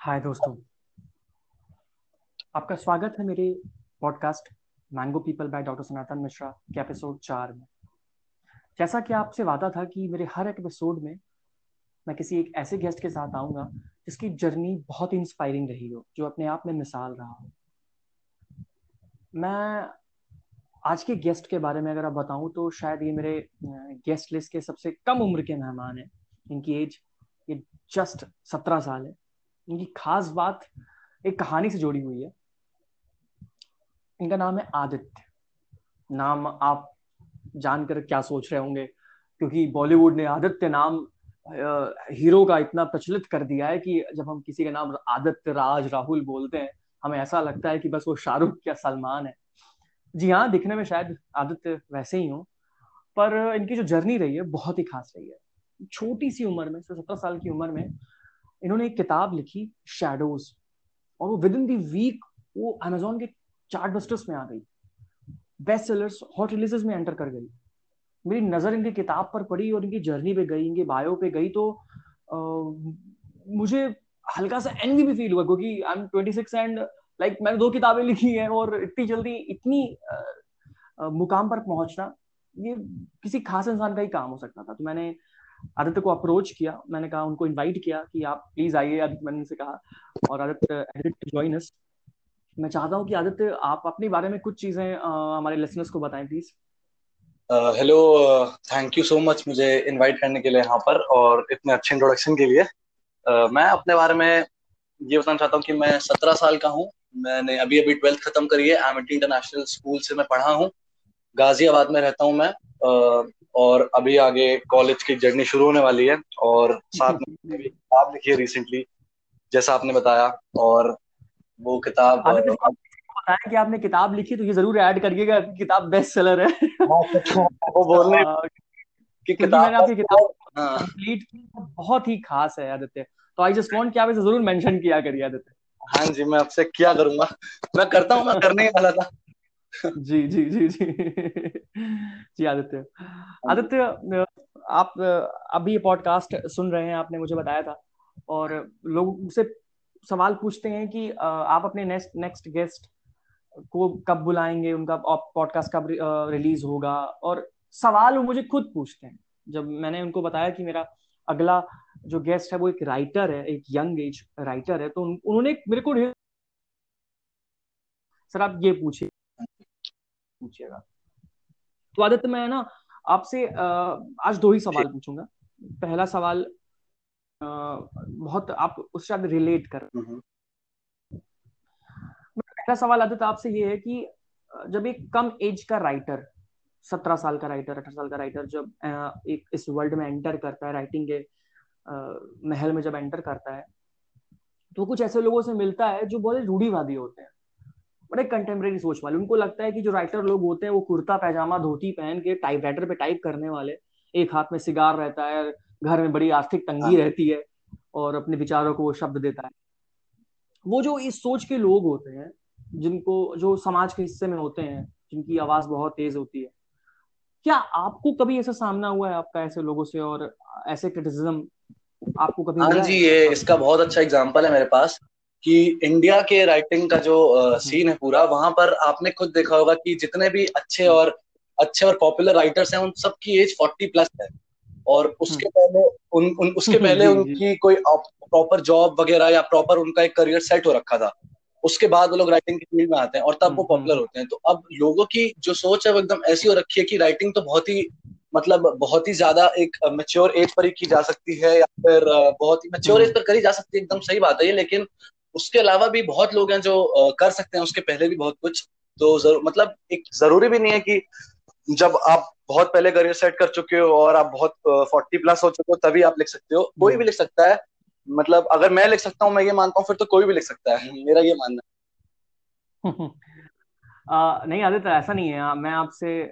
हाय दोस्तों। आपका स्वागत है मेरे podcast mango people by doctor Sanatan Mishra के एपिसोड चार में। जैसा कि आपसे वादा था कि मेरे हर एक एपिसोड में मैं किसी एक ऐसे गेस्ट के साथ आऊँगा जिसकी जर्नी बहुत इंस्पायरिंग रही हो, जो अपने आप में मिसाल रहा हो। मैं आज के गेस्ट के बारे में अगर आप बताऊँ तो शायद ये मेरे गेस्ट लिस्ट के सबसे कम उम्र के मेहमान हैं। इनकी एज ये जस्ट सत्रह साल है। इनकी खास बात एक कहानी से जुड़ी हुई है। इनका नाम है आदित्य। नाम आप जानकर क्या सोच रहे होंगे? क्योंकि बॉलीवुड ने आदित्य नाम हीरो का इतना प्रचलित कर दिया है कि जब हम किसी का नाम आदित्य राज राहुल बोलते हैं, हमें ऐसा लगता है कि बस वो शाहरुख या सलमान है। जी हाँ दिखने में शायद आदित्य वैसे ही हो, पर इनकी जो जर्नी रही है, बहुत ही खास रही है। छोटी सी उम्र में सत्रह साल की उम्र में इन्होंने एक किताब लिखी शेडोज और वो विद इन दी वीक वो अमेजोन के चार्ट बस्टर्स में आ गई। बेस्ट सेलर्स हॉट रिलीजेस में एंटर कर गई। मेरी नज़र इनकी किताब पर पड़ी और इनकी जर्नी पे गई इनके बायो पे गई तो आ, मुझे हल्का सा एनवी भी फील हुआ क्योंकि I am twenty six and like मैंने दो किताबें लिखी हैं और इतनी जल्दी इतनी आ, आ, मुकाम पर पहुँचना ये किसी खास इंसान का ही काम हो सकता था। तो मैंने आदित्य को अप्रोच किया मैंने कहा उनको इनवाइट किया कि आप प्लीज़ आइए आदित्य मैंने उनसे कहा और आदित्य ज्वाइन अस मैं चाहता हूँ कि आदित्य आप अपने बारे में कुछ चीज़ें हमारे लिसनर्स को बताएँ please hello thank you so much मुझे इनवाइट करने के लिए यहाँ पर और इतने अच्छे इंट्रोडक्शन के लिए। uh, मैं अपने बारे में ये बताना चाहता हूँ कि मैं सत्रह साल का हूँ मैंने अभी अभी ट्वेल्थ खत्म करी है एमिटी इंटरनेशनल स्कूल से मैं पढ़ा हूँ। गाजियाबाद में रहता हूँ मैं और अभी आगे कॉलेज की जर्नी शुरू होने वाली है और साथ में भी किताब लिखी है रिसेंटली जैसा आपने बताया और वो किताब बताया कि आपने किताब लिखी तो ये ज़रूर ऐड करिएगा किताब बेस्ट सेलर है हाँ, वो बोलने कि किताब मैंने आपकी किताब कंप्लीट हाँ। की बहुत ही खास है आदित्य। तो आई जस्ट वांट कि आप इसे ज़रूर मेंशन किया करिए आदित्य। हाँ जी मैं आपसे क्या करूँगा? मैं करता हूँ मैं करने ही वाला था। जी जी जी जी। जी आदित्य। आदित्य आप अभी ये पॉडकास्ट सुन रहे हैं आपने मुझे बताया था और लोग मुझसे सवाल पूछते हैं कि आप अपने नेक्स्ट नेक्स्ट गेस्ट को कब बुलाएँगे उनका पॉडकास्ट कब रिलीज़ होगा? और सवाल वो मुझे खुद पूछते हैं। जब मैंने उनको बताया कि मेरा अगला जो गेस्ट है वो एक राइटर है एक यंग एज राइटर है तो उन्होंने मेरे को सर आप ये पूछिए। पूछिएगा। तो आदित्य मैं ना आपसे आज दो ही सवाल पूछूँगा। पहला सवाल आ, बहुत आप उससे शायद रिलेट कर पहला सवाल आदित्य आपसे ये है कि जब एक कम एज का राइटर सत्रह साल का राइटर अठारह साल का राइटर जब एक इस वर्ल्ड में एंटर करता है राइटिंग के महल में जब एंटर करता है तो कुछ ऐसे लोगों से मिलता है जो बहुत रूढ़ीवादी होते हैं। बड़े कंटेम्प्रेरी सोच वाले। उनको लगता है कि जो राइटर लोग होते हैं वो कुर्ता पैजामा धोती पहन के टाइप राइटर पे टाइप करने वाले एक हाथ में सिगार रहता है घर में बड़ी आर्थिक तंगी हाँ। रहती है और अपने विचारों को वो शब्द देता है। वो जो इस सोच के लोग होते हैं जिनको जो समाज के हिस्से में होते हैं जिनकी आवाज़ बहुत तेज होती है क्या आपको कभी ऐसा सामना हुआ है आपका ऐसे लोगों से और ऐसे क्रिटिसिज्म आपको कभी हाँ जी ये इसका बहुत अच्छा एग्ज़ाम्पल है मेरे पास। कि इंडिया के राइटिंग का जो सीन है पूरा वहाँ पर आपने खुद देखा होगा कि जितने भी अच्छे और अच्छे और पॉपुलर राइटर्स हैं उन सबकी एज फोर्टी प्लस है। और उसके हम्म। पहले उन, उन उसके पहले उनकी कोई प्रॉपर जॉब वगैरह या प्रॉपर उनका एक करियर सेट हो रखा था। उसके बाद वो लोग राइटिंग की फ़ील्ड में आते हैं और तब वो पॉपुलर हम्म, हम्म। होते हैं। तो अब लोगों की जो सोच है वो एकदम ऐसी हो रखी है कि राइटिंग तो बहुत ही मतलब बहुत ही ज़्यादा एक मेच्योर एज पर ही की जा सकती है या फिर बहुत ही मेच्योर एज पर करी जा सकती है एकदम सही बात है ये लेकिन उसके अलावा भी बहुत लोग हैं जो कर सकते हैं उसके पहले भी बहुत कुछ। तो ज़रूर मतलब एक ज़रूरी भी नहीं है कि जब आप बहुत पहले करियर सेट कर चुके हो और आप बहुत फोर्टी प्लस हो चुके हो तभी आप लिख सकते हो। कोई भी लिख सकता है। मतलब अगर मैं लिख सकता हूँ मैं ये मानता हूँ फिर तो कोई भी लिख सकता है। मेरा ये मानना है। आ, नहीं आदित्य ऐसा नहीं है। मैं आपसे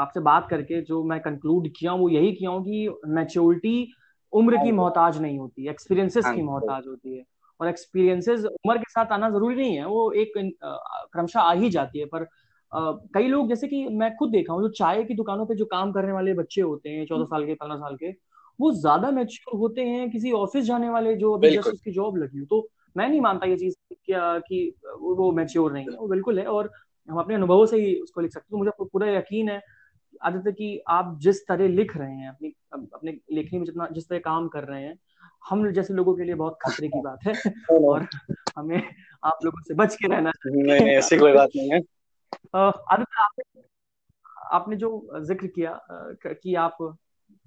आपसे बात करके जो मैं कंक्लूड किया हूँ वो यही किया हूँ कि मैच्योरिटी उम्र की हाँ। मोहताज नहीं होती एक्सपीरियंसेस हाँ की मोहताज होती है। और एक्सपीरियंसेस उम्र के साथ आना ज़रूरी नहीं है वो एक क्रमशः आ ही जाती है। पर Uh, कई लोग जैसे कि मैं खुद देखा हूँ जो चाय की दुकानों पे जो काम करने वाले बच्चे होते हैं चौदह साल के पंद्रह साल के वो ज़्यादा मैच्योर होते हैं किसी ऑफ़िस जाने वाले जो अभी जस्ट उसकी जॉब लगी हो। तो मैं नहीं मानता ये चीज़ कि वो मैच्योर नहीं है। वो बिल्कुल है और हम अपने अनुभवों से ही उसको लिख सकते हैं। तो मुझे पूरा यकीन है आदित्य कि आप जिस तरह लिख रहे हैं अपनी अपने लेखनी में जितना जिस तरह काम कर रहे हैं हम जैसे लोगों के लिए बहुत खतरे की बात है और हमें आप लोगों से बच के रहना चाहिए। नहीं नहीं ऐसी कोई बात नहीं है। आदित्य आपने आपने जो ज़िक्र किया कि आप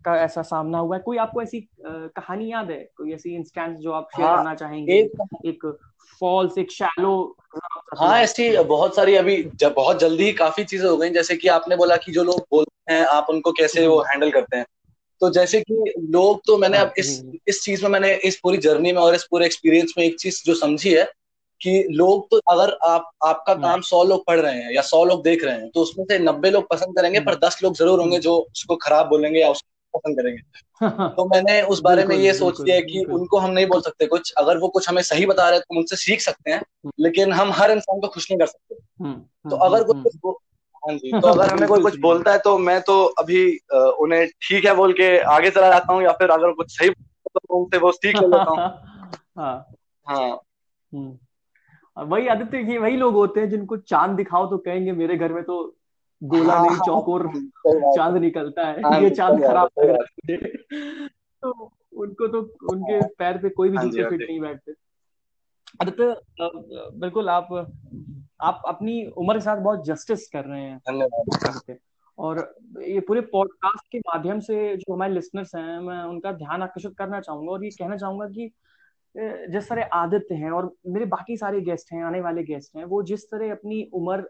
का ऐसा सामना हुआ है कोई आपको ऐसी कहानी याद है? कोई ऐसी इंस्टेंस जो आप शेयर हाँ, करना चाहेंगे? एक, एक फॉल्स एक शैलो हाँ ऐसी बहुत सारी अभी जब बहुत जल्दी ही काफ़ी चीज़ें हो गई जैसे कि आपने बोला कि जो लोग बोलते हैं आप उनको कैसे वो हैंडल करते हैं। तो जैसे कि लोग तो मैंने अब इस इस चीज़ में मैंने इस पूरी जर्नी में और इस पूरे एक्सपीरियंस में एक चीज़ जो समझी है कि लोग तो अगर आप आपका काम सौ लोग पढ़ रहे हैं या सौ लोग देख रहे हैं तो उसमें से नब्बे लोग पसंद करेंगे पर दस लोग ज़रूर होंगे जो उसको खराब बोलेंगे या उसको पसंद करेंगे। तो मैंने उस बारे में ये सोच लिया कि उनको हम नहीं बोल सकते कुछ। अगर वो कुछ हमें सही बता रहे हैं तो उनसे सीख सकते हैं। लेकिन हम हर इंसान को खुश नहीं कर सकते। तो अगर कुछ हाँ तो अगर हमें कोई कुछ बोलता है तो मैं तो अभी उन्हें ठीक है बोल के आगे चला जाता हूँ या फिर अगर कुछ सही तो उनसे वो सीख ले लेता हूँ। हाँ। हाँ। वही आदित्य ये वही लोग होते हैं जिनको चाँद दिखाओ तो कहेंगे मेरे घर में तो गोला नहीं हाँ, चौकोर चाँद निकलता है। हाँ, ये चाँद खराब लग रहा है। तो उनको तो उनके पैर पे कोई भी हाँ जूते फिट नहीं बैठते। आदित्य बिल्कुल आप आप अपनी उम्र के साथ बहुत जस्टिस कर रहे हैं। और ये पूरे पॉडकास्ट के माध्यम से जो हमारे लिसनर्स हैं मैं उनका ध्यान आकर्षित करना चाहूँगा और ये कहना चाहूँगा कि जिस तरह आदित्य हैं और मेरे बाकी सारे गेस्ट हैं आने वाले गेस्ट हैं वो जिस तरह अपनी उम्र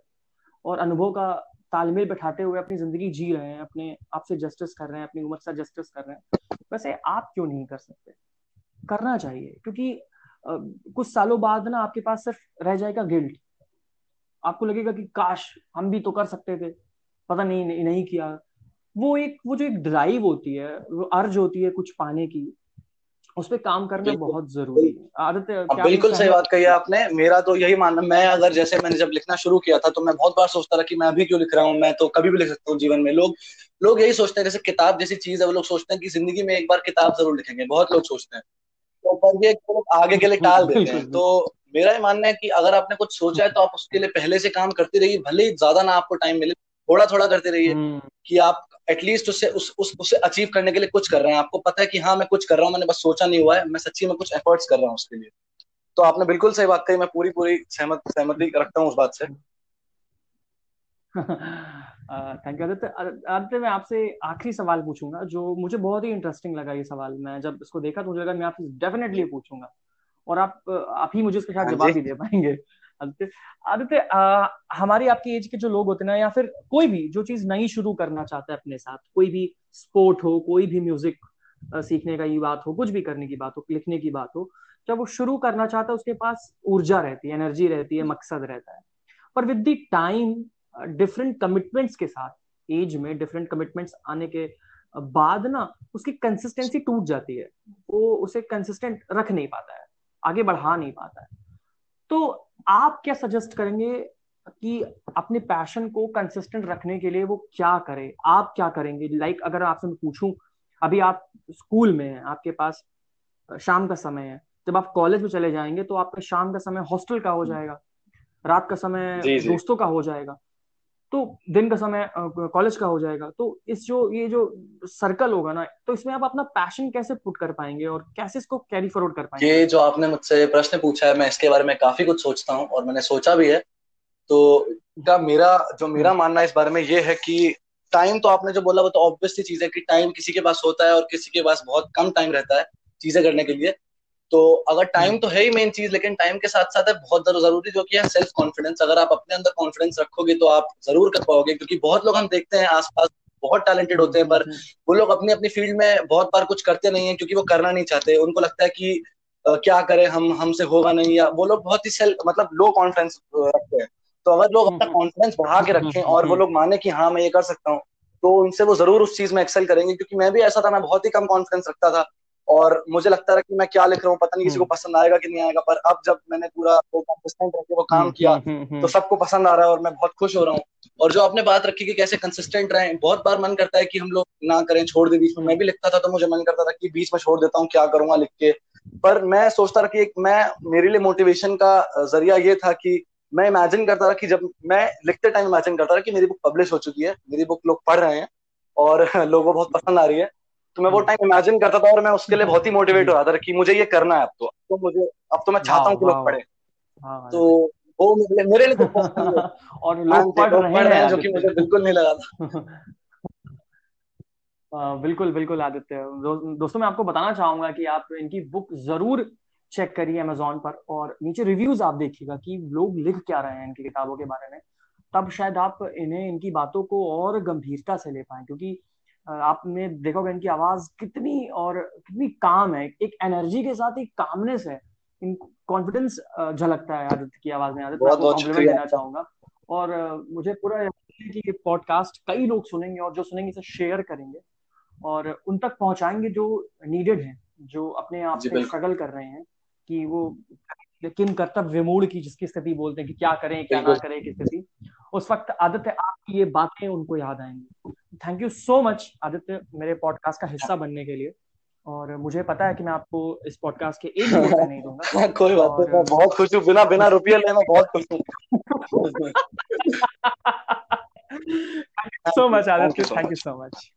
और अनुभव का तालमेल बैठाते हुए अपनी ज़िंदगी जी रहे हैं अपने आप से जस्टिस कर रहे हैं अपनी उम्र से जस्टिस कर रहे हैं वैसे आप क्यों नहीं कर सकते? करना चाहिए क्योंकि कुछ सालों बाद ना आपके पास सिर्फ़ रह जाएगा गिल्ट आपको लगेगा कि काश हम भी तो कर सकते थे। पता नहीं नहीं, नहीं किया। वो एक वो जो एक ड्राइव होती है वो अर्ज़ होती है कुछ पाने की उस पर काम करना बहुत ज़रूरी है। आदत बिल्कुल सही बात कही आपने। मेरा तो यही मानना मैं अगर जैसे मैंने जब लिखना शुरू किया था तो मैं बहुत बार सोचता रहा कि मैं अभी क्यों लिख रहा हूँ मैं तो कभी भी लिख सकता हूँ जीवन में। लोग लोग यही सोचते हैं जैसे किताब जैसी चीज़ है वो लोग सोचते हैं कि ज़िंदगी में एक बार किताब ज़रूर लिखेंगे बहुत लोग सोचते हैं। तो पर ये आगे के लिए टाल देते हैं। तो मेरा ये मानना है कि अगर आपने कुछ सोचा है तो आप उसके लिए पहले से काम करते रहिए भले ही ज़्यादा ना आपको टाइम मिले थोड़ा थोड़ा करते रहिए हम्म। कि आप एटलीस्ट उससे उस, उस उसे अचीव करने के लिए कुछ कर रहे हैं। आपको पता है कि हाँ मैं कुछ कर रहा हूँ मैंने बस सोचा नहीं हुआ है मैं सच्ची में कुछ एफर्ट्स कर रहा हूँ उसके लिए। तो आपने बिल्कुल सही बात कही मैं पूरी पूरी सहमत सहमति रखता हूँ उस बात से। Thank you Aditya. आदित्य मैं आपसे आखिरी सवाल पूछूँगा जो मुझे बहुत ही इंटरेस्टिंग लगा ये सवाल। मैं जब इसको देखा तो मुझे लगा मैं आपसे डेफिनेटली पूछूँगा। और आप आप ही मुझे उसके साथ हाँ जवाब भी दे पाएँगे। आदित्य आदित्य हमारी आपकी एज के जो लोग होते हैं ना या फिर कोई भी जो चीज़ नई शुरू करना चाहता है अपने साथ कोई भी स्पोर्ट हो कोई भी म्यूज़िक सीखने का ही बात हो कुछ भी करने की बात हो लिखने की बात हो जब वो शुरू करना चाहता है उसके पास ऊर्जा रहती है एनर्जी रहती है मकसद रहता है। पर with the time different commitments के साथ एज में डिफरेंट कमिटमेंट्स आने के बाद ना उसकी कंसिस्टेंसी टूट जाती है। वो उसे कंसिस्टेंट रख नहीं पाता है। आगे बढ़ा नहीं पाता है। तो आप क्या सजेस्ट करेंगे कि अपने पैशन को कंसिस्टेंट रखने के लिए वो क्या करे? आप क्या करेंगे? लाइक like, अगर आपसे मैं पूछूँ अभी आप स्कूल में हैं आपके पास शाम का समय है। जब आप कॉलेज में चले जाएँगे तो आपका शाम का समय हॉस्टल का हो जाएगा। रात का समय दोस्तों का हो जाएगा। तो दिन का समय कॉलेज का हो जाएगा। तो इस जो ये जो सर्कल होगा ना तो इसमें आप अपना पैशन कैसे पुट कर पाएँगे और कैसे इसको कैरी फॉरवर्ड कर पाएँगे? ये जो आपने मुझसे प्रश्न पूछा है मैं इसके बारे में काफ़ी कुछ सोचता हूँ और मैंने सोचा भी है। तो का मेरा जो मेरा हम्म। मानना इस बारे में ये है कि टाइम तो आपने जो बोला वो तो ऑब्वियसली चीज़ है कि टाइम किसी के पास होता है और किसी के पास बहुत कम टाइम रहता है चीज़ें करने के लिए। तो अगर टाइम हम्म। तो है ही मेन चीज़ लेकिन टाइम के साथ साथ है बहुत ज़रूरी जो कि है सेल्फ कॉन्फिडेंस अगर आप अपने अंदर कॉन्फिडेंस रखोगे तो आप ज़रूर कर पाओगे क्योंकि बहुत लोग हम देखते हैं आसपास बहुत टैलेंटेड होते हैं पर हम्म। वो लोग अपनी अपनी फ़ील्ड में बहुत बार कुछ करते नहीं है क्योंकि वो करना नहीं चाहते उनको लगता है कि आ, क्या करें हम हमसे होगा नहीं या वो लोग बहुत ही सेल्फ मतलब लो कॉन्फिडेंस रखते हैं तो अगर लोग अपना कॉन्फिडेंस हम्म। बढ़ा के रखें और वो लोग माने कि हाँ मैं ये कर सकता हूँ तो उनसे वो ज़रूर उस चीज़ में एक्सेल करेंगे क्योंकि मैं भी ऐसा था मैं बहुत ही कम कॉन्फिडेंस रखता था और मुझे लगता था कि मैं क्या लिख रहा हूँ पता नहीं किसी को हम्म। पसंद आएगा कि नहीं आएगा पर अब जब मैंने पूरा वो कंसिस्टेंट रह वो काम हम्म, किया हम्म, तो सबको पसंद आ रहा है और मैं बहुत खुश हो रहा हूँ। और जो आपने बात रखी कि कैसे कंसिस्टेंट रहे बहुत बार मन करता है कि हम लोग ना करें छोड़ दे बीच में। मैं भी लिखता था तो मुझे मन करता था कि बीच में छोड़ देता हूँ क्या करूँगा लिख के। पर मैं सोचता रहा कि मैं मेरे लिए मोटिवेशन का ज़रिया ये था कि मैं इमेजिन करता रहा कि जब मैं लिखते टाइम इमेजिन करता रहा कि मेरी बुक पब्लिश हो चुकी है मेरी बुक लोग पढ़ रहे हैं और लोगों को बहुत पसंद आ रही है। तो मैं वो टाइम इमेजिन करता था और मैं उसके लिए बहुत ही मोटिवेट हो रहा था कि मुझे ये करना है अब तो। अब तो मुझे अब तो मैं चाहता हूँ कि लोग पढ़े। तो वो मेरे, मेरे लिए तो और लोग पढ़ रहे हैं जो कि मुझे बिल्कुल नहीं लगा था। बिल्कुल बिल्कुल आदित्य। दो, दोस्तों मैं आपको बताना चाहूँगा कि आप इनकी बुक ज़रूर चेक करिए अमेजोन पर और नीचे रिव्यूज़ आप देखिएगा कि लोग लिख क्या रहे हैं इनकी किताबों के बारे में। तब शायद आप इन्हें इनकी बातों को और गंभीरता से ले पाए क्योंकि आपने देखोगे इनकी आवाज़ कितनी और कितनी काम है। एक एनर्जी के साथ एक कामनेस है। इन कॉन्फिडेंस झलकता है आदित्य की आवाज़ में। आदित्य आपको कॉम्प्लीमेंट देना चाहूँगा। और मुझे पूरा कि ये पॉडकास्ट कई लोग सुनेंगे और जो सुनेंगे इसे शेयर करेंगे और उन तक पहुंचाएँगे जो नीडेड हैं जो अपने आप से स्ट्रगल कर रहे हैं कि वो किन कर्तव्य विमूढ़ की जिसकी स्थिति बोलते हैं कि क्या करें क्या ना करें की स्थिति। उस वक्त आदित्य आपकी ये बातें उनको याद आएँगी। Thank you so much Aditya मेरे पॉडकास्ट का हिस्सा बनने के लिए। और मुझे पता है कि मैं आपको इस पॉडकास्ट के एक नहीं दूँगा। कोई बात नहीं मैं बहुत खुश हूँ। बिना बिना रुपये लेना बहुत खुश हूँ। So much Aditya thank you so much